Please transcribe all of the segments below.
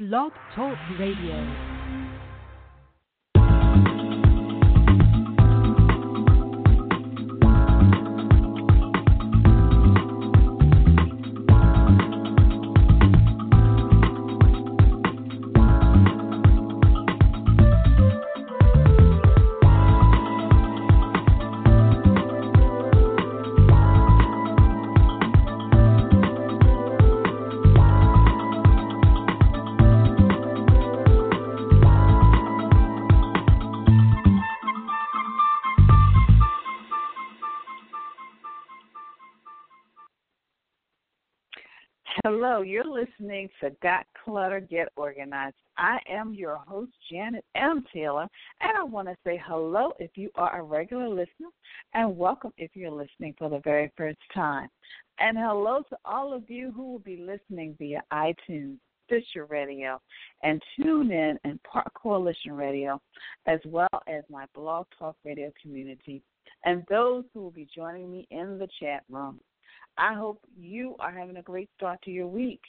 Blog Talk Radio. You're listening to Got Clutter, Get Organized. I am your host, Janet M. Taylor, and I want to say hello if you are a regular listener, and welcome if you're listening for the very first time. And hello to all of you who will be listening via iTunes, Stitcher Radio, and TuneIn and Park Coalition Radio, as well as my Blog Talk Radio community, and those who will be joining me in the chat room. I hope you are having a great start to your week.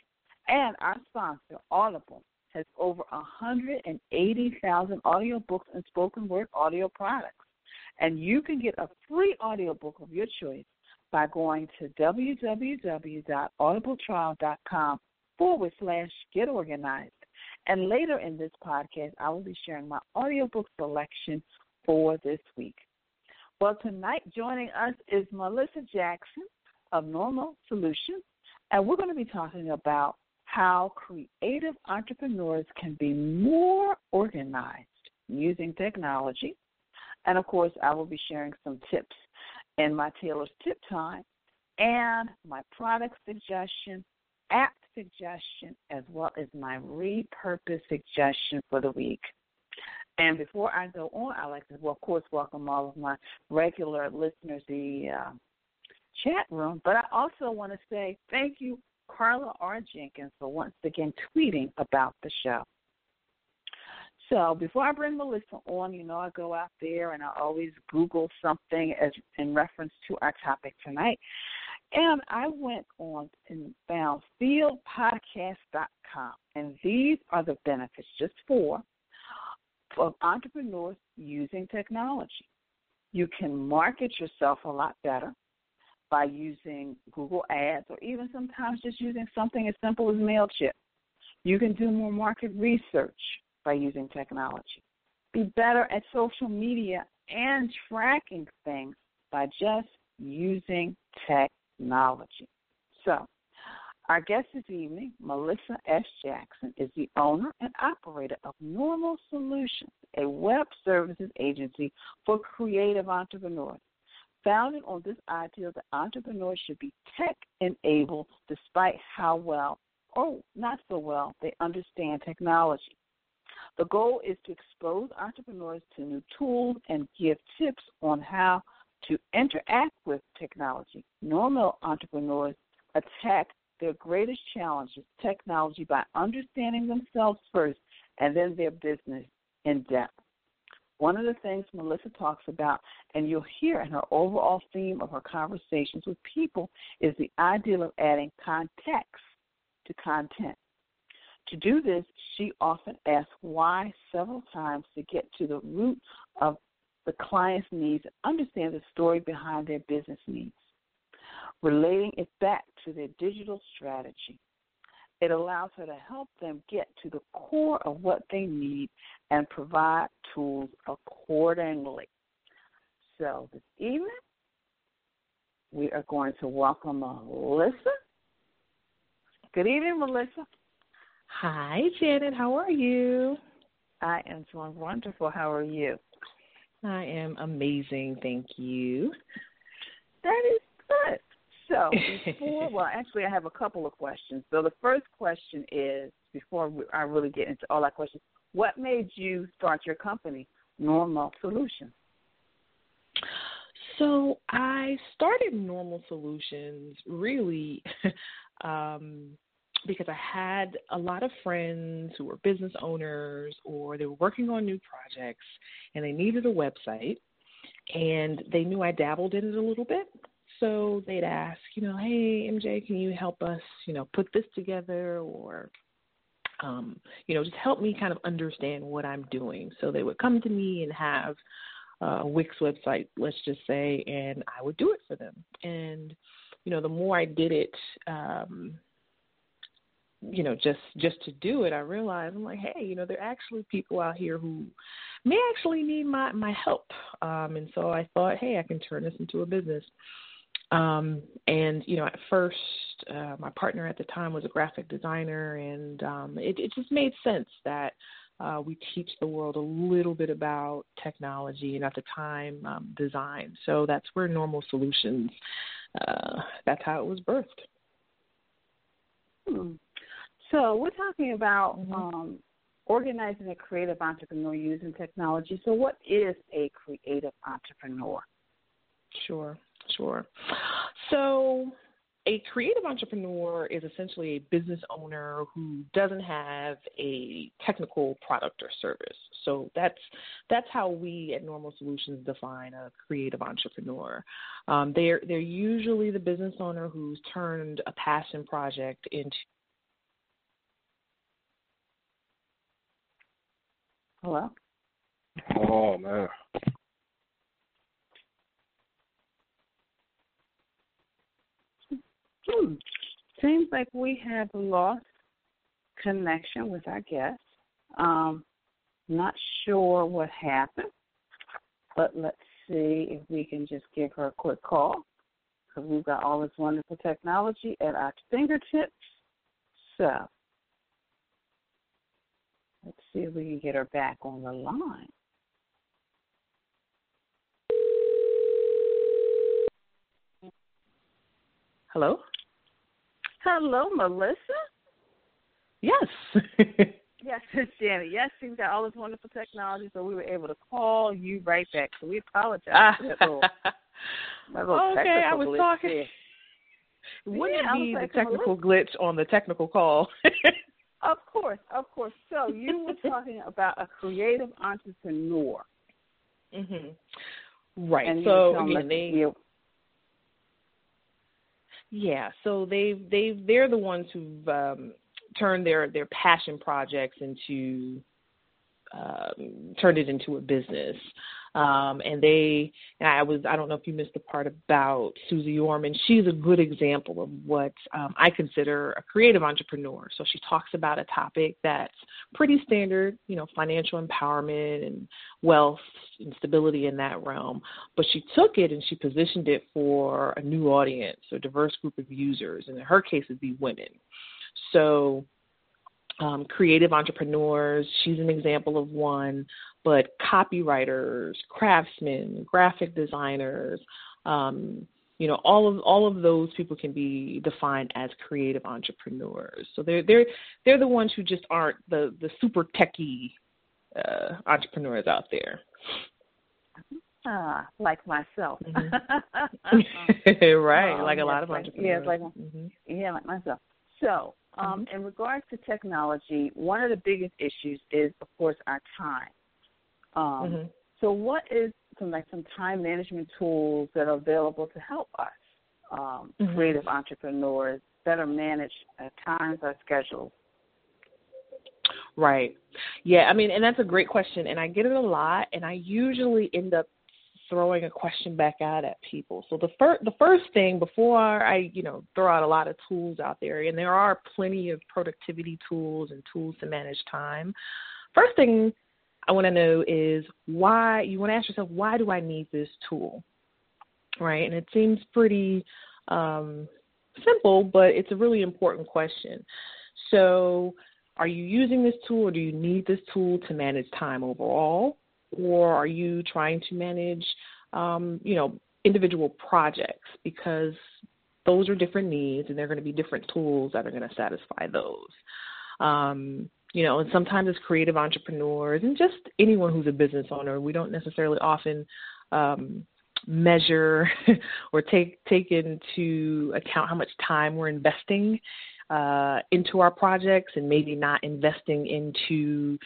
And our sponsor, Audible, has over 180,000 audiobooks and spoken word audio products. And you can get a free audiobook of your choice by going to www.audibletrial.com forward slash get organized. And later in this podcast, I will be sharing my audiobook selection for this week. Well, tonight joining us is Melissa Jackson of Normel Solutions, and we're going to be talking about how creative entrepreneurs can be more organized using technology. And of course, I will be sharing some tips in my Taylor's Tip Time and my product suggestion, app suggestion, as well as my repurpose suggestion for the week. And before I go on, I'd like to, well, of course, welcome all of my regular listeners, the uh, chat room. But I also want to say thank you, Carla R. Jenkins, for once again tweeting about the show. So before I bring Melissa on, you know, I go out there and I always Google something as in reference to our topic tonight. And I went on and found fieldpodcast.com. And these are the benefits, just four, of entrepreneurs using technology. You can market yourself a lot better by using Google Ads or even sometimes just using something as simple as MailChimp. You can do more market research by using technology. Be better at social media and tracking things by just using technology. So, our guest this evening, Melissa S. Jackson, is the owner and operator of Normel Solutions, a web services agency for creative entrepreneurs founded on this idea that entrepreneurs should be tech enabled despite how well or not so well they understand technology. The goal is to expose entrepreneurs to new tools and give tips on how to interact with technology. Normel entrepreneurs attack their greatest challenges, technology, by understanding themselves first and then their business in depth. One of the things Melissa talks about, and you'll hear in her overall theme of her conversations with people, is the ideal of adding context to content. To do this, she often asks why several times to get to the root of the client's needs and understand the story behind their business needs, relating it back to their digital strategy. It allows her to help them get to the core of what they need and provide tools accordingly. So this evening, we are going to welcome Melissa. Good evening, Melissa. Hi, Janet. How are you? I am doing wonderful. How are you? I am amazing. Thank you. That is good. So, before, well, actually, I have a couple of questions. So, the first question is before I really get into all our questions, what made you start your company, Normel Solutions? So, I started Normel Solutions really um, because I had a lot of friends who were business owners or they were working on new projects and they needed a website and they knew I dabbled in it a little bit so they'd ask, you know, hey, MJ, can you help us, you know, put this together or um, you know, just help me kind of understand what I'm doing. So they would come to me and have a Wix website, let's just say, and I would do it for them. And you know, the more I did it, um, you know, just just to do it, I realized I'm like, hey, you know, there are actually people out here who may actually need my my help. Um, and so I thought, hey, I can turn this into a business. Um, and you know, at first, uh, my partner at the time was a graphic designer, and um, it, it just made sense that uh, we teach the world a little bit about technology and at the time um, design. So that's where Normel Solutions. Uh, that's how it was birthed. Hmm. So we're talking about mm-hmm. um, organizing a creative entrepreneur using technology. So what is a creative entrepreneur? Sure. Sure. So, a creative entrepreneur is essentially a business owner who doesn't have a technical product or service. So that's that's how we at Normel Solutions define a creative entrepreneur. Um, they're they're usually the business owner who's turned a passion project into Hello. Oh man. Hmm. Seems like we have lost connection with our guest. Um, not sure what happened, but let's see if we can just give her a quick call because we've got all this wonderful technology at our fingertips. So let's see if we can get her back on the line. Hello? Hello, Melissa. Yes. yes, it's Janet. Yes, she's got all this wonderful technology, so we were able to call you right back. So we apologize for that little, that little okay, I was glitch talking. Wouldn't yeah, it be the technical Melissa? glitch on the technical call? of course, of course. So you were talking about a creative entrepreneur. Mhm. Right. And so again, again, they you, Yeah, so they've they've they're the ones who've um, turned their their passion projects into um, turned it into a business. Um, and they, and I was, I don't know if you missed the part about Suze Orman. She's a good example of what um, I consider a creative entrepreneur. So she talks about a topic that's pretty standard, you know, financial empowerment and wealth and stability in that realm. But she took it and she positioned it for a new audience, a diverse group of users. And in her case, it'd be women. So um, creative entrepreneurs. She's an example of one, but copywriters, craftsmen, graphic designers, um, you know, all of all of those people can be defined as creative entrepreneurs. So they're they're they're the ones who just aren't the the super techie uh, entrepreneurs out there. Ah, like myself. Mm-hmm. right, um, like a lot of like, entrepreneurs. Yeah, like mm-hmm. yeah, like myself. So, um, Mm-hmm. in regards to technology, one of the biggest issues is, of course, our time. Um, Mm-hmm. So, what is some like some time management tools that are available to help us, um, Mhm. creative entrepreneurs, better manage our times, our schedules? Right. Yeah, I mean, and that's a great question, and I get it a lot, and I usually end up throwing a question back out at people. So the first the first thing before I, you know, throw out a lot of tools out there, and there are plenty of productivity tools and tools to manage time. First thing I want to know is why you want to ask yourself why do I need this tool? Right? And it seems pretty um simple, but it's a really important question. So are you using this tool or do you need this tool to manage time overall? Or are you trying to manage, um, you know, individual projects? Because those are different needs and there are going to be different tools that are going to satisfy those. Um, you know, and sometimes as creative entrepreneurs and just anyone who's a business owner, we don't necessarily often um, measure or take take into account how much time we're investing uh, into our projects and maybe not investing into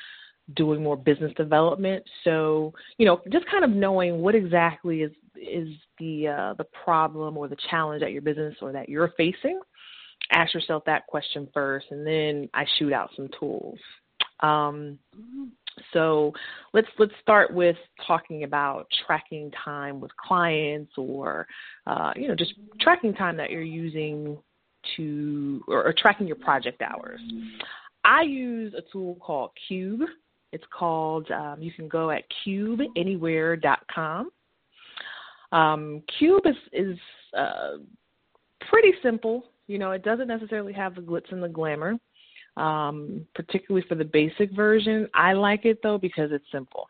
doing more business development. So, you know, just kind of knowing what exactly is is the uh, the problem or the challenge at your business or that you're facing, ask yourself that question first, and then I shoot out some tools. Um, so let's let's start with talking about tracking time with clients, or uh, you know, just tracking time that you're using to or, or tracking your project hours. I use a tool called Cube. It's called, um, you can go at cubeanywhere.com. Um, Cube is, is uh, pretty simple. You know, it doesn't necessarily have the glitz and the glamour, um, particularly for the basic version. I like it though because it's simple.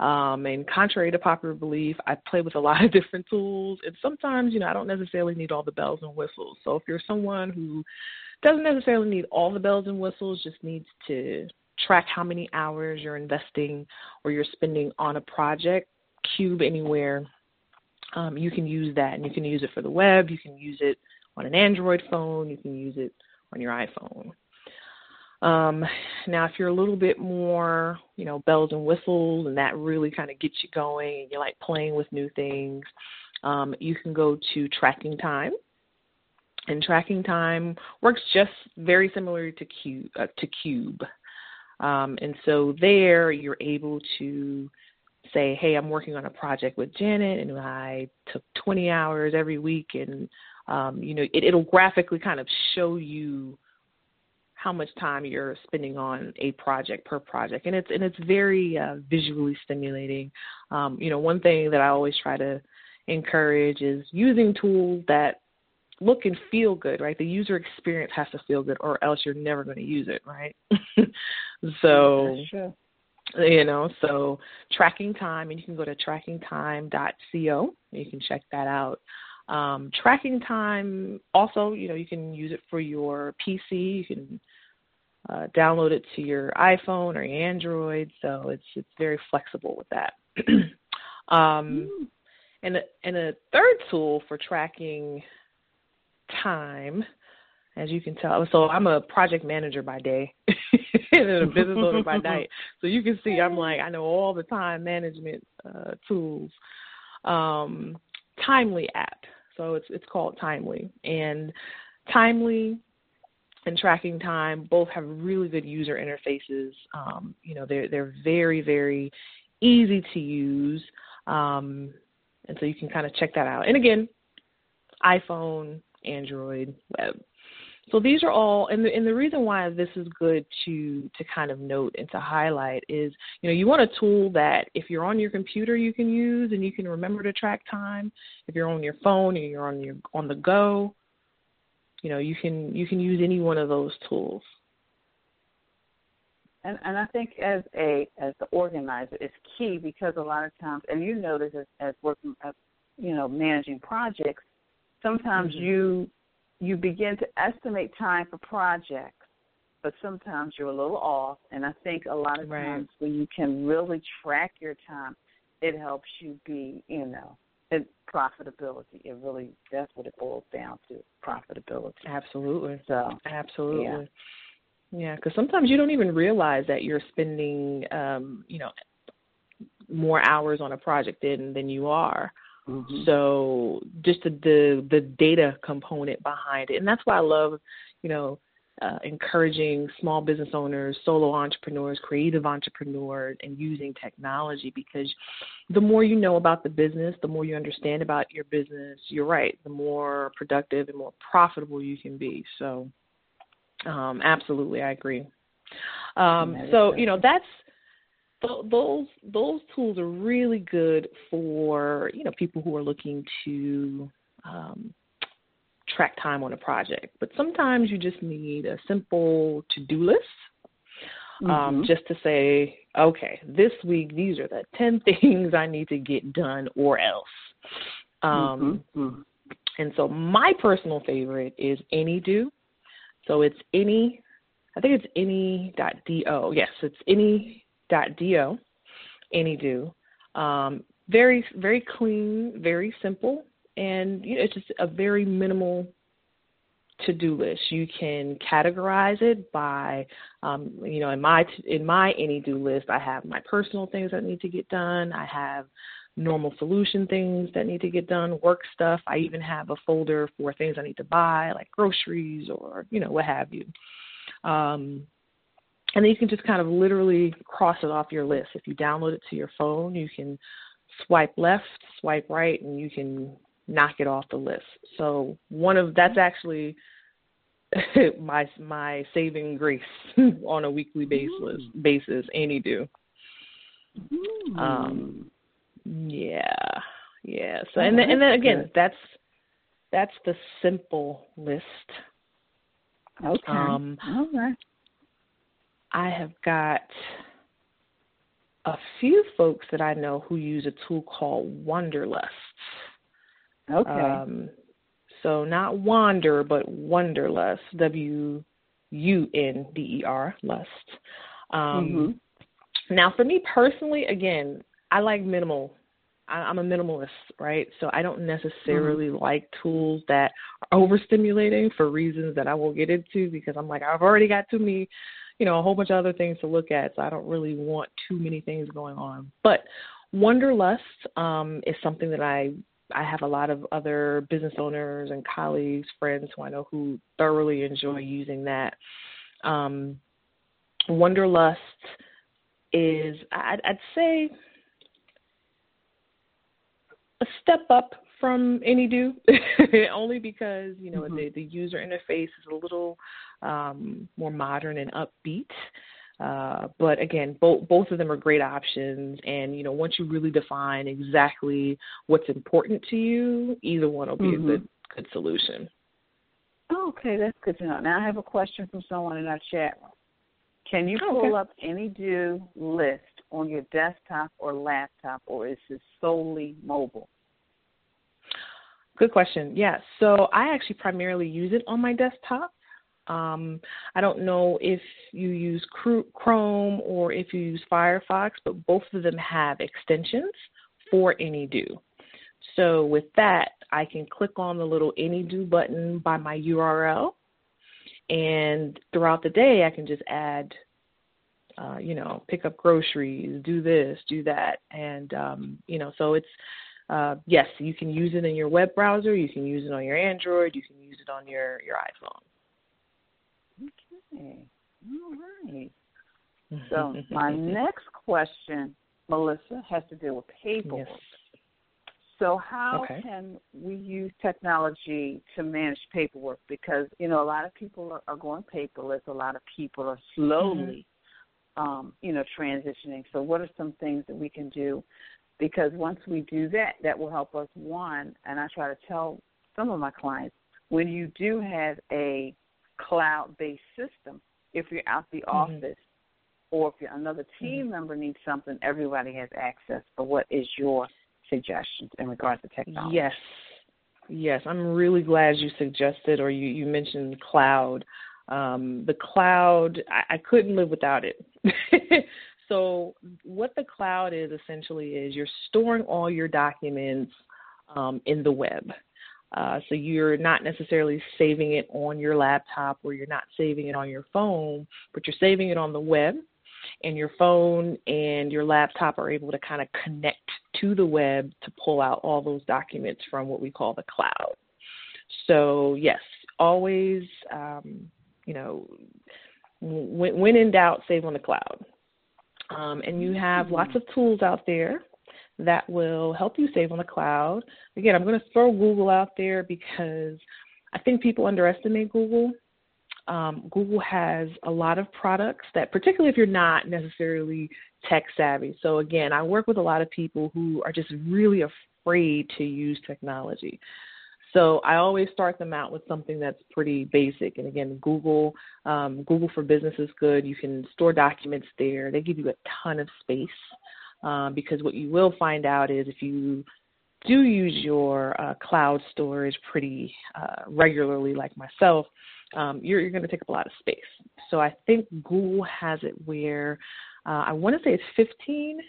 Um, and contrary to popular belief, I play with a lot of different tools, and sometimes, you know, I don't necessarily need all the bells and whistles. So if you're someone who doesn't necessarily need all the bells and whistles, just needs to track how many hours you're investing or you're spending on a project, Cube Anywhere, um, you can use that. And you can use it for the web, you can use it on an Android phone, you can use it on your iPhone. Um, now, if you're a little bit more, you know, bells and whistles, and that really kind of gets you going, and you like playing with new things, um, you can go to Tracking Time. And Tracking Time works just very similar to Cube. Uh, to Cube. Um, and so there you're able to say, hey, I'm working on a project with Janet and I took 20 hours every week and, um, you know, it, it'll graphically kind of show you how much time you're spending on a project per project and it's and it's very uh, visually stimulating um, you know one thing that i always try to encourage is using tools that look and feel good, right? The user experience has to feel good, or else you're never going to use it, right? so, you know, so tracking time, and you can go to trackingtime.co. You can check that out. Um, tracking time, also, you know, you can use it for your PC. You can uh, download it to your iPhone or your Android. So it's it's very flexible with that. um, mm. and and a third tool for tracking time, as you can tell. So I'm a project manager by day and a business owner by night. So you can see I'm like I know all the time management uh, tools. Um, Timely app. So it's it's called Timely and Timely and tracking time both have really good user interfaces. Um, you know they're they're very very easy to use. Um, and so you can kind of check that out. And again, iPhone, Android, web. So these are all, and the, and the reason why this is good to to kind of note and to highlight is, you know, you want a tool that if you're on your computer you can use and you can remember to track time. If you're on your phone and you're on your on the go, you know, you can you can use any one of those tools. And and I think as a as the organizer, it's key because a lot of times, and you notice as, as working, as, you know, managing projects, Sometimes mm-hmm. you you begin to estimate time for projects, but sometimes you're a little off. And I think a lot of right. times when you can really track your time, it helps you be, you know, it, profitability. It really that's what it boils down to, profitability. Absolutely. So absolutely. Yeah. Yeah, because sometimes you don't even realize that you're spending, um, you know, more hours on a project than than you are. Mm-hmm. So just the, the the data component behind it, and that's why I love, you know, uh, encouraging small business owners, solo entrepreneurs, creative entrepreneurs, and using technology because the more you know about the business, the more you understand about your business, you're right, the more productive and more profitable you can be. So, um, absolutely, I agree. Um, so, you know, that's those those tools are really good for you know people who are looking to um, track time on a project. But sometimes you just need a simple to do list, um, mm-hmm. just to say, okay, this week these are the ten things I need to get done, or else. Um, mm-hmm. mm-hmm. And so my personal favorite is AnyDo. So it's any, I think it's any.do. Yes, it's any do, AnyDo. Um, very very clean, very simple, and you know, it's just a very minimal to-do list. You can categorize it by, um, you know, in my in my any-do list, I have my personal things that need to get done. I have Normel solution things that need to get done, work stuff. I even have a folder for things I need to buy, like groceries or you know what have you. Um, and then you can just kind of literally cross it off your list. If you download it to your phone, you can swipe left, swipe right, and you can knock it off the list. So one of that's actually my my saving grace on a weekly basis basis any do. Um yeah. Yeah. So and then and then again that's that's the simple list. Okay. Um All right. I have got a few folks that I know who use a tool called Wunderlust. Okay. Um, so not wander, but Wunderlust. W U N D E R lust. Um, Mhm. Now, for me personally, again, I like minimal. I, I'm a minimalist, right? So I don't necessarily like tools that are overstimulating for reasons that I won't get into because I'm like I've already got too many, you know, a whole bunch of other things to look at, so I don't really want too many things going on. But Wunderlust um, is something that I I have a lot of other business owners and colleagues, friends who I know who thoroughly enjoy using that. Um, Wunderlust is, I'd, I'd say, a step up from AnyDo, only because you know Mhm. the the user interface is a little um, more modern and upbeat. Uh, but again, both both of them are great options, and you know once you really define exactly what's important to you, either one will be Mhm. a good good solution. Okay, that's good to know. Now I have a question from someone in our chat room. Can you Okay. pull up any do list on your desktop or laptop, or is it solely mobile? Good question. Yeah, so I actually primarily use it on my desktop. Um, I don't know if you use Chrome or if you use Firefox, but both of them have extensions for AnyDo. So with that, I can click on the little AnyDo button by my URL, and throughout the day, I can just add, uh, you know, pick up groceries, do this, do that, and um, you know, so it's uh, yes, you can use it in your web browser, you can use it on your Android, you can use it on your your iPhone. Okay, all right. So my next question, Melissa, has to do with paperwork. Yes. So how Okay. can we use technology to manage paperwork? Because you know a lot of people are, are going paperless. A lot of people are slowly, um, you know, transitioning. So what are some things that we can do? Because once we do that, that will help us. One, and I try to tell some of my clients when you do have a cloud-based system, if you're out the Mhm. office or if you're, another team member needs something, everybody has access. But what is your suggestions in regards to technology? Yes. Yes, I'm really glad you suggested or you, you mentioned cloud. Um, the cloud, I, I couldn't live without it. so, what the cloud is essentially is you're storing all your documents um, in the web. Uh, so you're not necessarily saving it on your laptop or you're not saving it on your phone, but you're saving it on the web. And your phone and your laptop are able to kind of connect to the web to pull out all those documents from what we call the cloud. So, yes, always, um, you know, when, when in doubt, save on the cloud. Um, and you have lots of tools out there that will help you save on the cloud. Again, I'm going to throw Google out there because I think people underestimate Google. Um, Google has a lot of products that, particularly if you're not necessarily tech savvy. So, again, I work with a lot of people who are just really afraid to use technology. So I always start them out with something that's pretty basic. And again, Google, um, Google for Business is good. You can store documents there. They give you a ton of space um, because what you will find out is if you do use your uh, cloud storage pretty uh, regularly, like myself, um, you're, you're going to take up a lot of space. So I think Google has it where uh, I want to say it's 15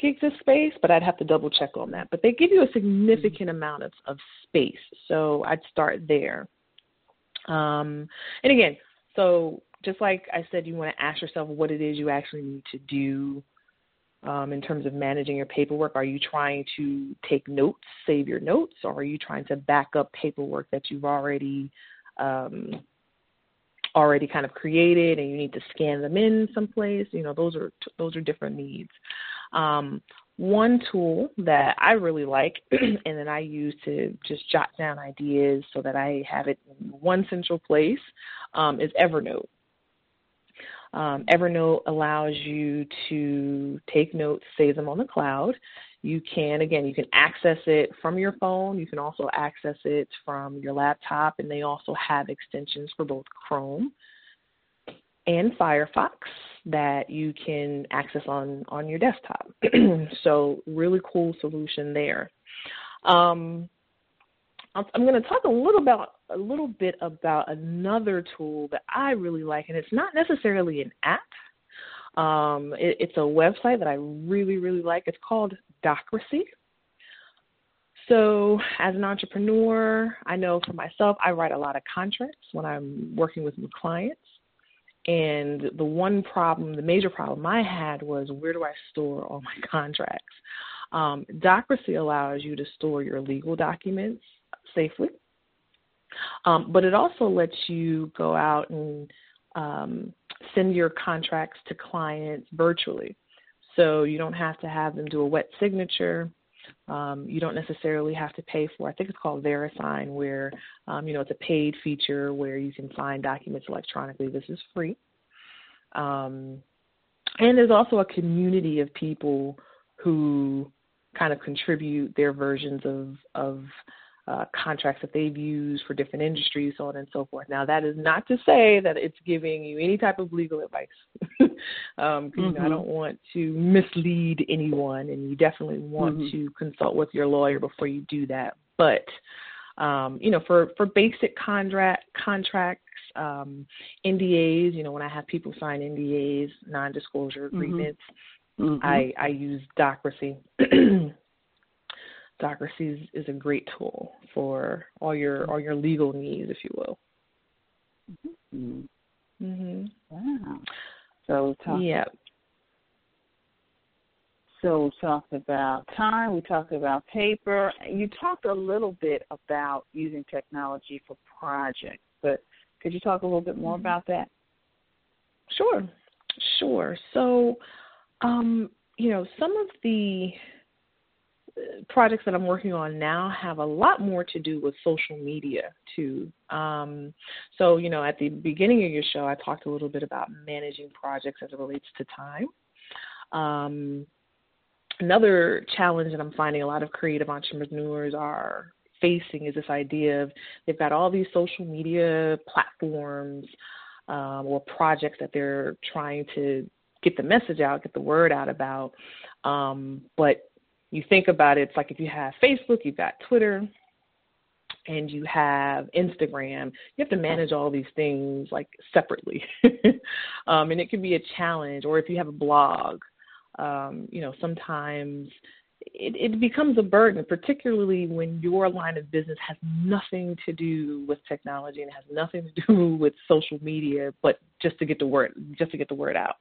gigs of space, but I'd have to double check on that. But they give you a significant amount of, of space, so I'd start there. Um, and again, so just like I said, you want to ask yourself what it is you actually need to do um, in terms of managing your paperwork. Are you trying to take notes, save your notes, or are you trying to back up paperwork that you've already um, already kind of created and you need to scan them in someplace? You know, those are those are different needs. Um, one tool that I really like and that I use to just jot down ideas so that I have it in one central place um, is Evernote. Um, Evernote allows you to take notes, save them on the cloud. You can, again, you can access it from your phone. You can also access it from your laptop, and they also have extensions for both Chrome and Firefox that you can access on on your desktop. so really cool solution there. Um, I'm going to talk a little about a little bit about another tool that I really like, and it's not necessarily an app. Um, it, it's a website that I really really like. It's called Docracy. So, as an entrepreneur, I know for myself, I write a lot of contracts when I'm working with new clients. And the one problem, the major problem I had was where do I store all my contracts? Um, Docracy allows you to store your legal documents safely, um, but it also lets you go out and um, send your contracts to clients virtually. So you don't have to have them do a wet signature. Um, you don't necessarily have to pay for. I think it's called VeriSign, where um, you know it's a paid feature where you can sign documents electronically. This is free, um, and there's also a community of people who kind of contribute their versions of of uh, contracts that they've used for different industries, so on and so forth. Now, that is not to say that it's giving you any type of legal advice, um, mm-hmm. you know, I mm-hmm. don't want to mislead anyone, and you definitely want mm-hmm. to consult with your lawyer before you do that. But um, you know, for for basic contract contracts, um, NDAs, you know, when I have people sign NDAs, non-disclosure mm-hmm. agreements, mm-hmm. I I use Docracy. Docracy is, is a great tool for all your all your legal needs, if you will. Mm-hmm. mm-hmm. Wow. So talk. Yeah. So we talked about time. We talked about paper. You talked a little bit about using technology for projects, but could you talk a little bit more mm-hmm. about that? Sure, sure. So, um, you know, some of the projects that I'm working on now have a lot more to do with social media too. Um, so, you know, at the beginning of your show, I talked a little bit about managing projects as it relates to time. Um, another challenge that I'm finding a lot of creative entrepreneurs are facing is this idea of they've got all these social media platforms um, or projects that they're trying to get the message out, get the word out about, um, but you think about it, it's like if you have Facebook, you've got Twitter, and you have Instagram, you have to manage all these things like separately. um, and it can be a challenge. Or if you have a blog, um, you know, sometimes it, it becomes a burden, particularly when your line of business has nothing to do with technology and has nothing to do with social media, but just to get the word just to get the word out.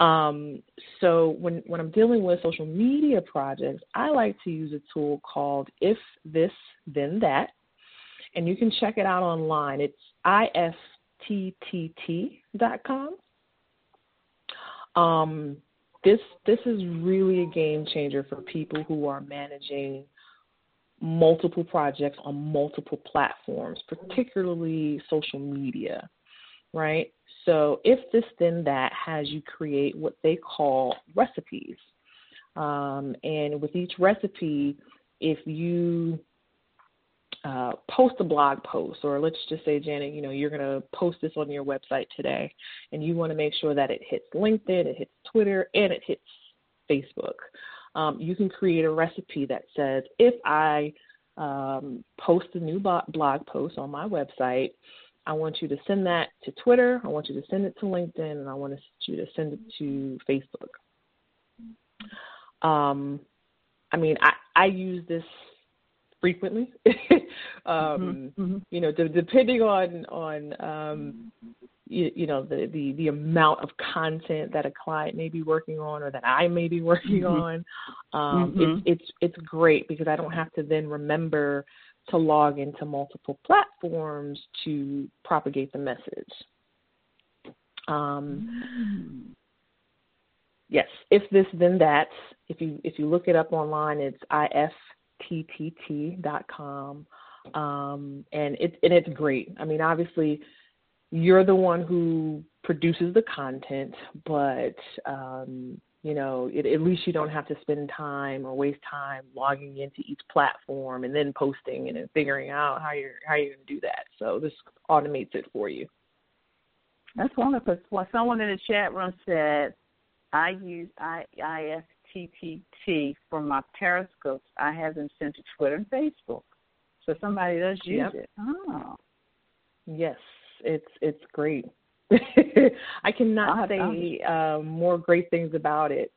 Um, so when when I'm dealing with social media projects, I like to use a tool called If This Then That, and you can check it out online. It's ifttt.com. Um, this this is really a game changer for people who are managing multiple projects on multiple platforms, particularly social media, right? So, if this, then that has you create what they call recipes. Um, and with each recipe, if you uh, post a blog post, or let's just say, Janet, you know, you're going to post this on your website today, and you want to make sure that it hits LinkedIn, it hits Twitter, and it hits Facebook. Um, you can create a recipe that says, if I um, post a new blog post on my website, I want you to send that to Twitter. I want you to send it to LinkedIn, and I want you to send it to Facebook. Um, I mean, I, I use this frequently. um, mm-hmm. You know, de- depending on on um, you, you, know the, the the amount of content that a client may be working on or that I may be working mm-hmm. on, um, mm-hmm. it's it's it's great because I don't have to then remember to log into multiple platforms to propagate the message. Um, mm. Yes, if this then that. If you if you look it up online, it's ifttt.com, um, and it and it's great. I mean, obviously, you're the one who produces the content, but um, you know, it, at least you don't have to spend time or waste time logging into each platform and then posting and then figuring out how you're how you're going to do that. So this automates it for you. That's wonderful. Well, someone in the chat room said, "I use I IFTTT for my periscopes. I have them sent to Twitter and Facebook, so somebody does use yep. it." Oh, yes, it's it's great. I cannot say uh, more great things about it.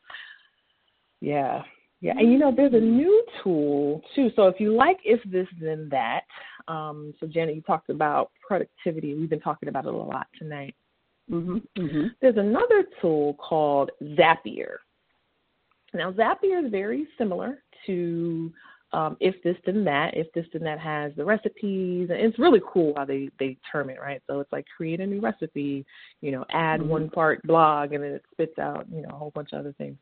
Yeah. Yeah, and you know, there's a mm. new tool too. So if you like if this then that, um, so Janet, you talked about productivity. We've been talking about it a lot tonight. Mm-hmm. Mm-hmm. There's another tool called Zapier. Now, Zapier is very similar to um, if this then that, if this then that has the recipes, and it's really cool how they they term it, right? So it's like create a new recipe, you know, add mm-hmm. one part blog, and then it spits out, you know, a whole bunch of other things.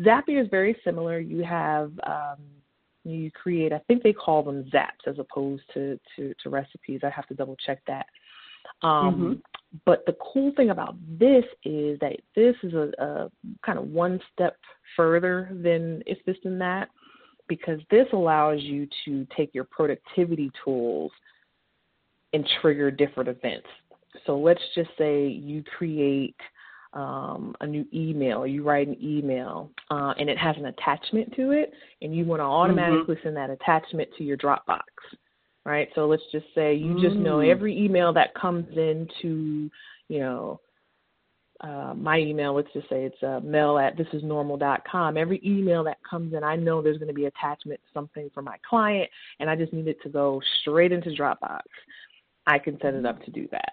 Zapier is very similar. You have um, you create, I think they call them zaps as opposed to to, to recipes. I have to double check that. Um, mm-hmm. But the cool thing about this is that this is a, a kind of one step further than if this and that because this allows you to take your productivity tools and trigger different events. So let's just say you create um, a new email, you write an email, uh, and it has an attachment to it, and you want to automatically mm-hmm. send that attachment to your Dropbox, right? So let's just say you mm-hmm. just know mm. every email that comes into, you know, uh, my email, let's just say it's uh, mail at thisisnormal.com. Every email that comes in, I know there's going to be attachment something for my client, and I just need it to go straight into Dropbox. I can set it up to do that.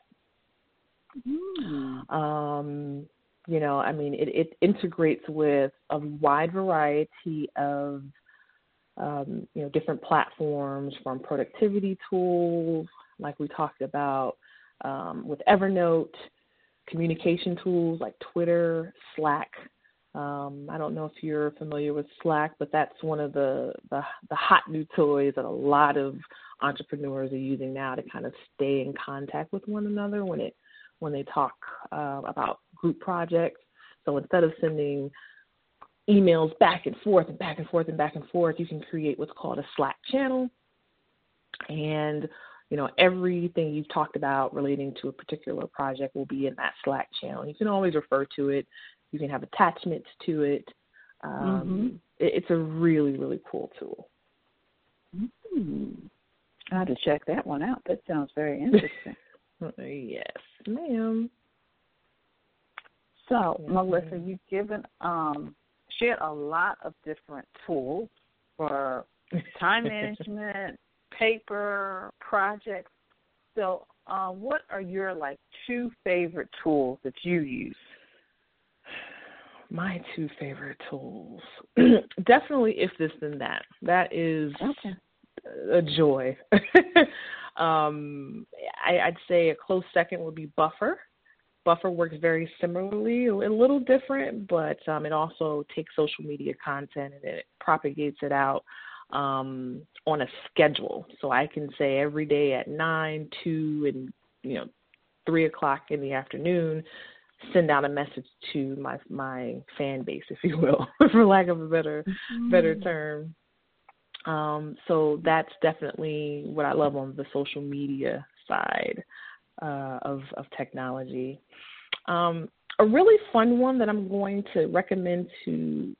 Mm. Um, you know, I mean, it, it integrates with a wide variety of um, you know different platforms, from productivity tools, like we talked about um, with Evernote communication tools like Twitter, Slack. Um, I don't know if you're familiar with Slack, but that's one of the, the, the hot new toys that a lot of entrepreneurs are using now to kind of stay in contact with one another when it when they talk uh, about group projects. So instead of sending emails back and forth and back and forth and back and forth, you can create what's called a Slack channel. And you know, everything you've talked about relating to a particular project will be in that Slack channel. You can always refer to it. You can have attachments to it. Um, mm-hmm. it it's a really, really cool tool. Mm-hmm. I have to check that one out. That sounds very interesting. yes, ma'am. So, mm-hmm. Melissa, you've given um, shared a lot of different tools for time management, paper projects. So, uh, what are your like two favorite tools that you use? My two favorite tools, definitely if this then that. That is okay. a joy. um, I, I'd say a close second would be Buffer. Buffer works very similarly, a little different, but um, it also takes social media content and it propagates it out um, on a schedule. So I can say every day at nine, two, and you know, three o'clock in the afternoon, send out a message to my my fan base, if you will, for lack of a better mm-hmm. better term. Um, so that's definitely what I love on the social media side uh, of of technology. Um, a really fun one that I'm going to recommend to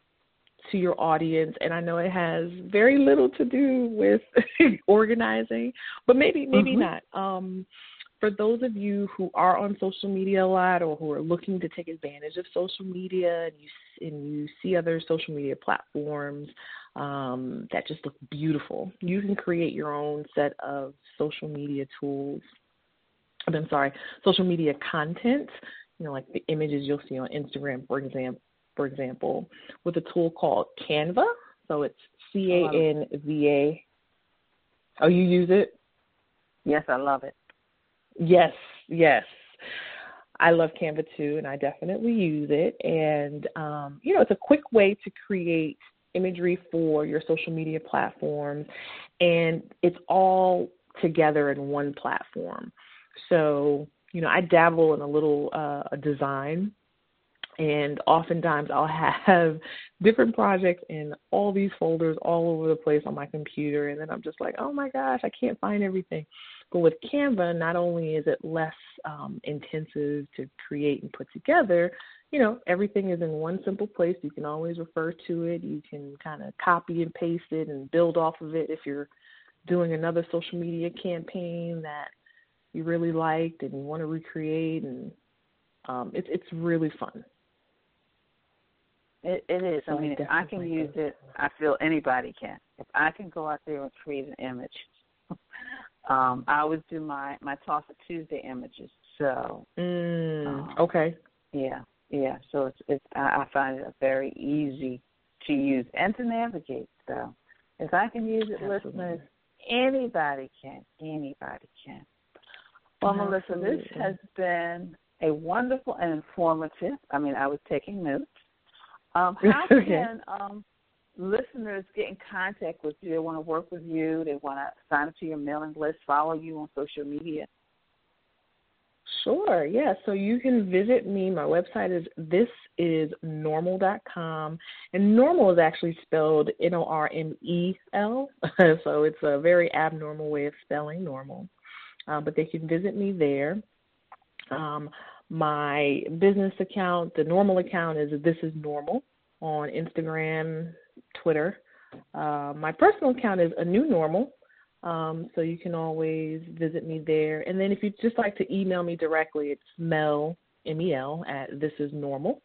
to your audience and I know it has very little to do with organizing, but maybe maybe mm-hmm. not. Um, for those of you who are on social media a lot or who are looking to take advantage of social media and you and you see other social media platforms um, that just look beautiful, you can create your own set of social media tools. I'm sorry, social media content. You know, like the images you'll see on Instagram, for example, for example, with a tool called Canva. So it's C A N V A. Oh, you use it? Yes, I love it. Yes, yes. I love Canva too, and I definitely use it. And um, you know, it's a quick way to create imagery for your social media platforms, and it's all together in one platform. So, you know, I dabble in a little uh, design and oftentimes I'll have different projects in all these folders all over the place on my computer, and then I'm just like, oh my gosh, I can't find everything. But with Canva, not only is it less um, intensive to create and put together, you know, everything is in one simple place. You can always refer to it. You can kind of copy and paste it and build off of it if you're doing another social media campaign that you really liked and you want to recreate and um, it's it's really fun. It, it is. I mean, if I can use it, I feel anybody can. If I can go out there and create an image, um, I always do my my Toss It Tuesday images. So, mm, um, okay, yeah, yeah. So it's it's I, I find it very easy to use and to navigate. So, if I can use it, Absolutely. listeners, anybody can. Anybody can. Well, Absolutely. Melissa, this has been a wonderful and informative. I mean, I was taking notes. Um, how okay. can um, listeners get in contact with you? They want to work with you. They want to sign up to your mailing list, follow you on social media. Sure, yeah. So you can visit me. My website is thisisnormel.com. And normal is actually spelled N O R M E L. so it's a very abnormal way of spelling normal. Um, but they can visit me there. Um, my business account, the normal account, is This Is Normel on Instagram, Twitter. Uh, my personal account is A New Normal, um, so you can always visit me there. And then if you'd just like to email me directly, it's Mel, M E L, at This Is Normel.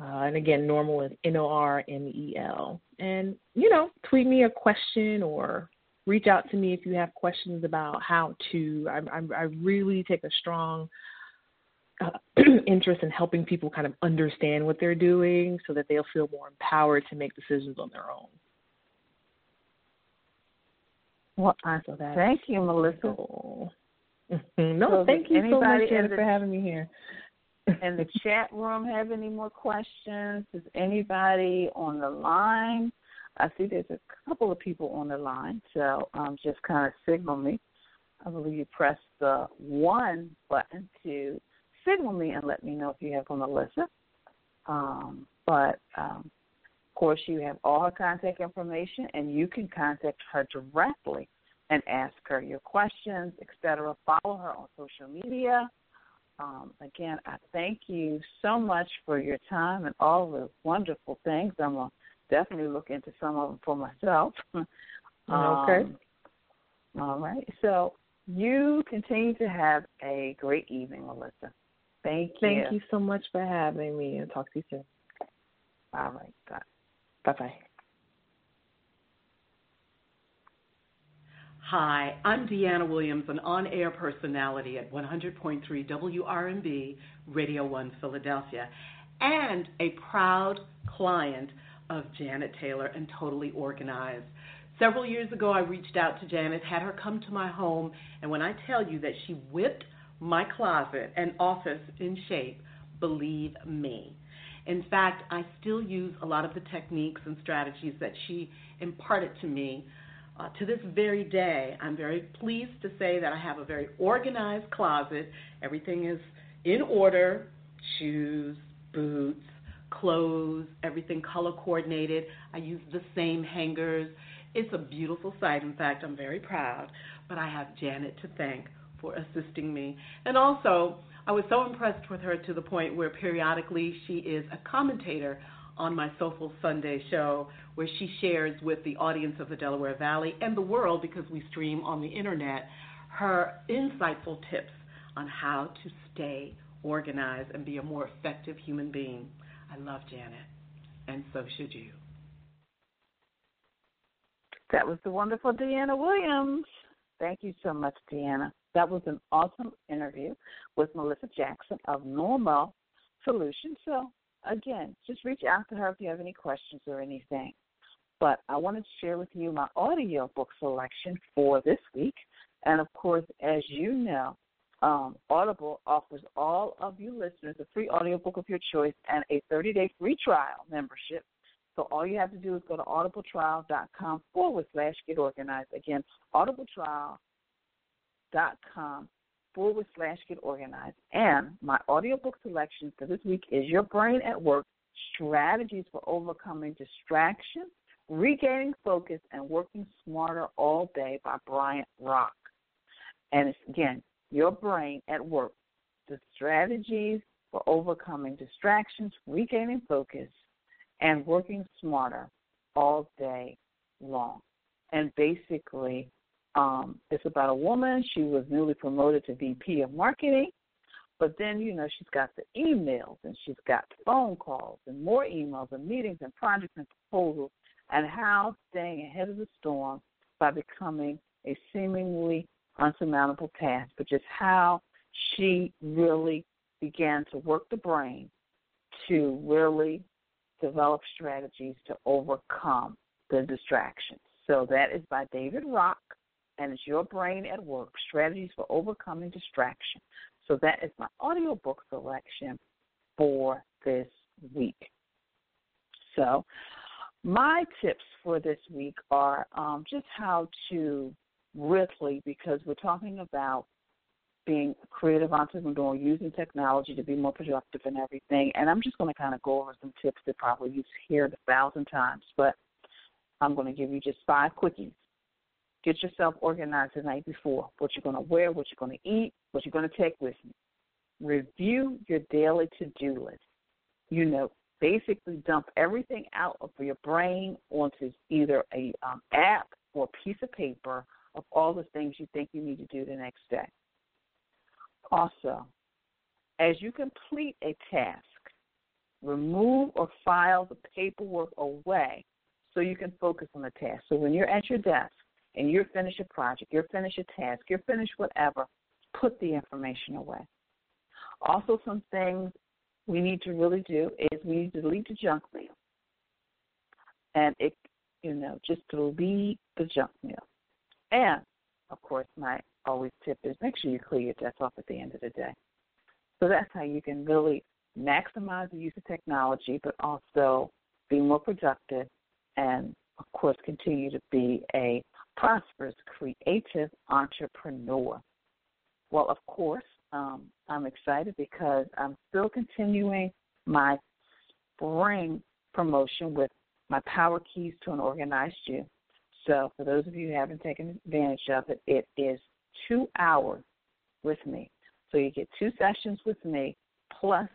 Uh, and again, normal is N O R M E L. And, you know, tweet me a question or reach out to me if you have questions about how to. I, I, I really take a strong uh, interest in helping people kind of understand what they're doing so that they'll feel more empowered to make decisions on their own. Well, I, so thank you, Melissa. no, so thank you so much the, for having me here. in the chat room have any more questions? Does anybody on the line? I see there's a couple of people on the line, so um, just kind of signal me. I believe you press the one button to signal me and let me know if you have on the list. Um, but um, of course, you have all her contact information, and you can contact her directly and ask her your questions, etc. Follow her on social media. Um, again, I thank you so much for your time and all the wonderful things. I'm gonna definitely look into some of them for myself. okay. Um, all right. So you continue to have a great evening, Melissa. Thank you. Thank you so much for having me and talk to you soon. All right. Bye. Bye-bye. Hi, I'm Deanna Williams, an on-air personality at 100.3 WRNB Radio 1 Philadelphia, and a proud client of Janet Taylor and Totally Organized. Several years ago, I reached out to Janet, had her come to my home, and when I tell you that she whipped my closet and office in shape, believe me. In fact, I still use a lot of the techniques and strategies that she imparted to me. Uh, to this very day, I'm very pleased to say that I have a very organized closet. Everything is in order shoes, boots, clothes, everything color coordinated. I use the same hangers. It's a beautiful sight. In fact, I'm very proud. But I have Janet to thank for assisting me. And also, I was so impressed with her to the point where periodically she is a commentator on my Soulful Sunday show, where she shares with the audience of the Delaware Valley and the world, because we stream on the internet, her insightful tips on how to stay organized and be a more effective human being. I love Janet, and so should you. That was the wonderful Deanna Williams. Thank you so much, Deanna. That was an awesome interview with Melissa Jackson of Normel Solutions. So, again, just reach out to her if you have any questions or anything. But I wanted to share with you my audio book selection for this week. And of course, as you know, um, Audible offers all of you listeners a free audiobook of your choice and a 30 day free trial membership. So all you have to do is go to audibletrial.com forward slash get organized. Again, audibletrial.com forward slash get organized. And my audiobook selection for this week is Your Brain at Work Strategies for Overcoming Distraction, Regaining Focus, and Working Smarter All Day by Bryant Rock. And it's, again, Your Brain at Work the strategies for overcoming distractions, regaining focus, and working smarter all day long. And basically, um, it's about a woman. She was newly promoted to VP of marketing, but then you know she's got the emails and she's got phone calls and more emails and meetings and projects and proposals, and how staying ahead of the storm by becoming a seemingly unsurmountable task, but just how she really began to work the brain to really develop strategies to overcome the distractions. So that is by David Rock, and it's Your Brain at Work Strategies for Overcoming Distraction. So that is my audiobook selection for this week. So, my tips for this week are um, just how to really, because we're talking about being creative entrepreneur, using technology to be more productive and everything. And I'm just going to kind of go over some tips that probably you've heard a thousand times, but I'm going to give you just five quickies. Get yourself organized the night before. What you're going to wear, what you're going to eat, what you're going to take with you. Review your daily to-do list. You know, basically dump everything out of your brain onto either a um, app or a piece of paper of all the things you think you need to do the next day. Also, as you complete a task, remove or file the paperwork away so you can focus on the task. So when you're at your desk and you're finished a project, you're finished a task, you're finished whatever, put the information away. Also, some things we need to really do is we need to delete the junk mail. And it, you know, just delete the junk mail. And, of course, my always tip is make sure you clear your desk off at the end of the day. So that's how you can really maximize the use of technology, but also be more productive and, of course, continue to be a prosperous, creative entrepreneur. Well, of course, um, I'm excited because I'm still continuing my spring promotion with my Power Keys to an Organized You. So, for those of you who haven't taken advantage of it, it is two hours with me. So you get two sessions with me plus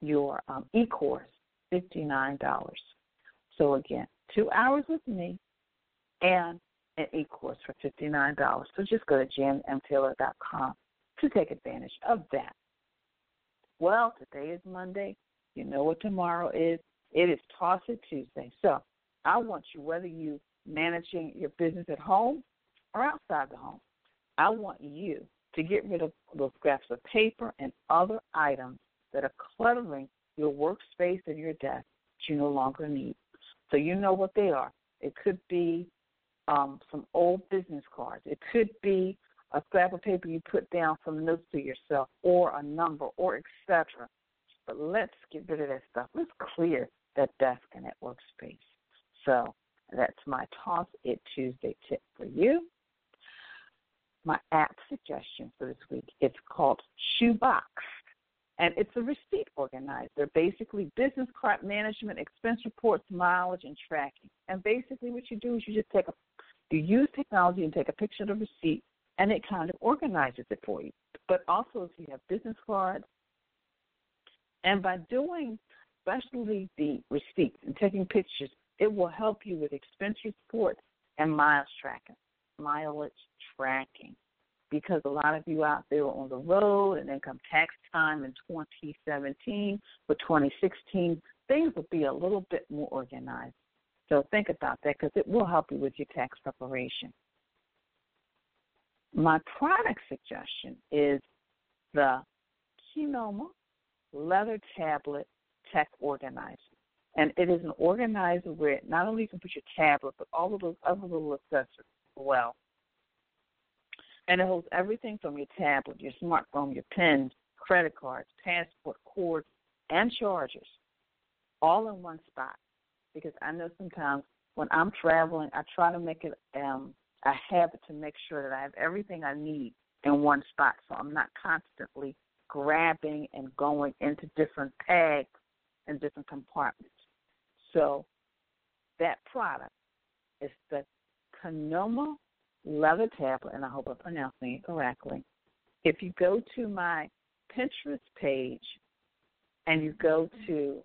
your um, e course, $59. So again, two hours with me and an e course for $59. So just go to janmtaylor.com to take advantage of that. Well, today is Monday. You know what tomorrow is. It is Toss It Tuesday. So I want you, whether you managing your business at home or outside the home, I want you to get rid of those scraps of paper and other items that are cluttering your workspace and your desk that you no longer need. So you know what they are. It could be um, some old business cards. It could be a scrap of paper you put down some notes to yourself, or a number, or etc. But let's get rid of that stuff. Let's clear that desk and that workspace. So that's my Toss It Tuesday tip for you my app suggestion for this week. It's called Shoebox, and it's a receipt organizer. Basically, business card management, expense reports, mileage, and tracking. And basically, what you do is you just take a, you use technology and take a picture of the receipt, and it kind of organizes it for you. But also, if you have business cards, and by doing especially the receipts and taking pictures, it will help you with expense reports and miles tracking mileage tracking. because a lot of you out there are on the road and income tax time in 2017 for 2016, things will be a little bit more organized. So think about that because it will help you with your tax preparation. My product suggestion is the Kenoma Leather Tablet Tech Organizer. And it is an organizer where not only you can put your tablet, but all of those other little accessories as well. And it holds everything from your tablet, your smartphone, your pens, credit cards, passport, cords, and chargers, all in one spot. Because I know sometimes when I'm traveling, I try to make it um, a habit to make sure that I have everything I need in one spot, so I'm not constantly grabbing and going into different tags and different compartments. So that product is the Kenoma leather tablet, and I hope I'm pronouncing it correctly. If you go to my Pinterest page and you go to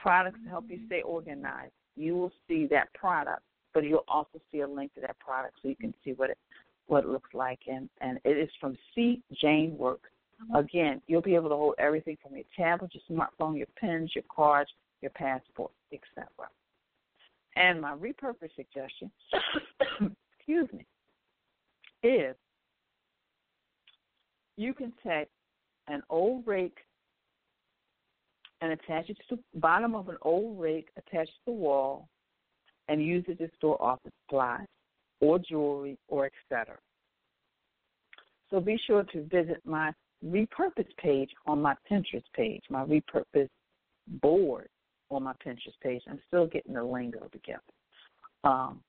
products to help you stay organized, you will see that product, but you'll also see a link to that product so you can see what it what it looks like. And and it is from C Jane Works. Again, you'll be able to hold everything from your tablet, your smartphone, your pens, your cards, your passport, etc. And my repurpose suggestion, excuse me, is you can take an old rake and attach it to the bottom of an old rake attached to the wall and use it to store office supplies or jewelry or etc. So be sure to visit my repurpose page on my Pinterest page, my repurpose board on my Pinterest page. I'm still getting the lingo together. Um,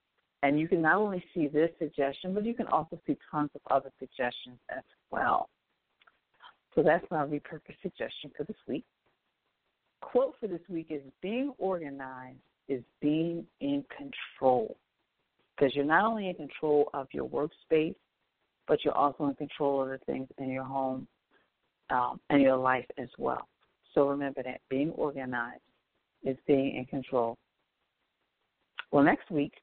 and you can not only see this suggestion, but you can also see tons of other suggestions as well. So that's my repurpose suggestion for this week. Quote for this week is being organized is being in control. Because you're not only in control of your workspace, but you're also in control of the things in your home um, and your life as well. So remember that being organized is being in control. Well, next week,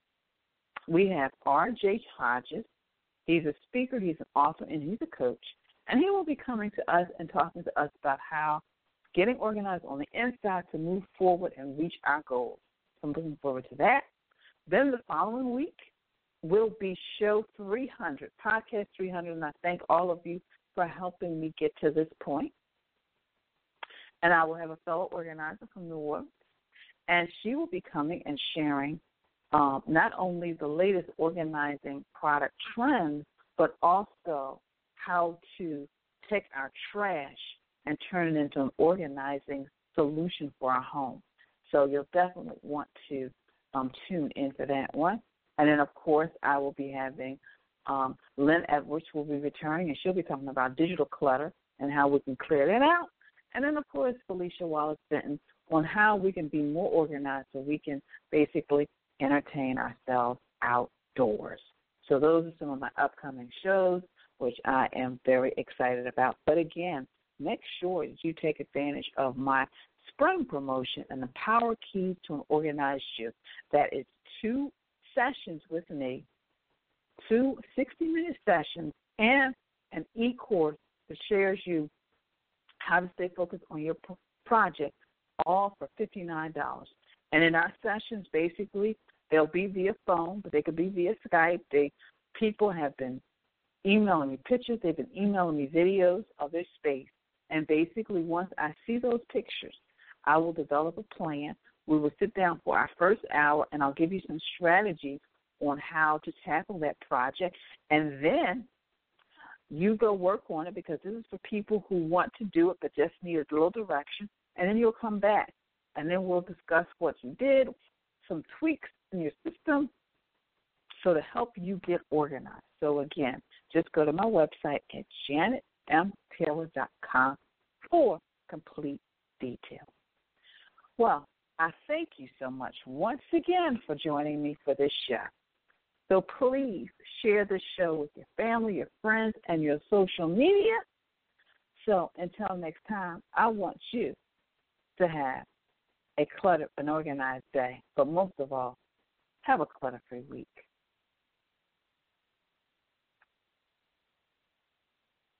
we have R.J. Hodges. He's a speaker, he's an author, and he's a coach. And he will be coming to us and talking to us about how getting organized on the inside to move forward and reach our goals. So I'm looking forward to that. Then the following week will be show 300, podcast 300, and I thank all of you for helping me get to this point. And I will have a fellow organizer from New Orleans, and she will be coming and sharing um, not only the latest organizing product trends, but also how to take our trash and turn it into an organizing solution for our home. So you'll definitely want to um, tune in for that one. And then, of course, I will be having um, Lynn Edwards will be returning, and she'll be talking about digital clutter and how we can clear that out. And then, of course, Felicia Wallace Benton on how we can be more organized so we can basically entertain ourselves outdoors. So those are some of my upcoming shows, which I am very excited about. But again, make sure that you take advantage of my spring promotion and the power keys to an organized you. That is two sessions with me, two 60 minute sessions, and an e course that shares you how to stay focused on your project, all for $59. And in our sessions, basically, they'll be via phone, but they could be via Skype. They people have been emailing me pictures, they've been emailing me videos of their space. And basically once I see those pictures, I will develop a plan. We will sit down for our first hour and I'll give you some strategies on how to tackle that project. And then you go work on it because this is for people who want to do it but just need a little direction. And then you'll come back and then we'll discuss what you did, some tweaks in your system, so to help you get organized. So again, just go to my website at janetmtaylor.com for complete details. Well, I thank you so much once again for joining me for this show. So please share this show with your family, your friends, and your social media. So until next time, I want you to have a cluttered and organized day, but most of all, have a clutter free week.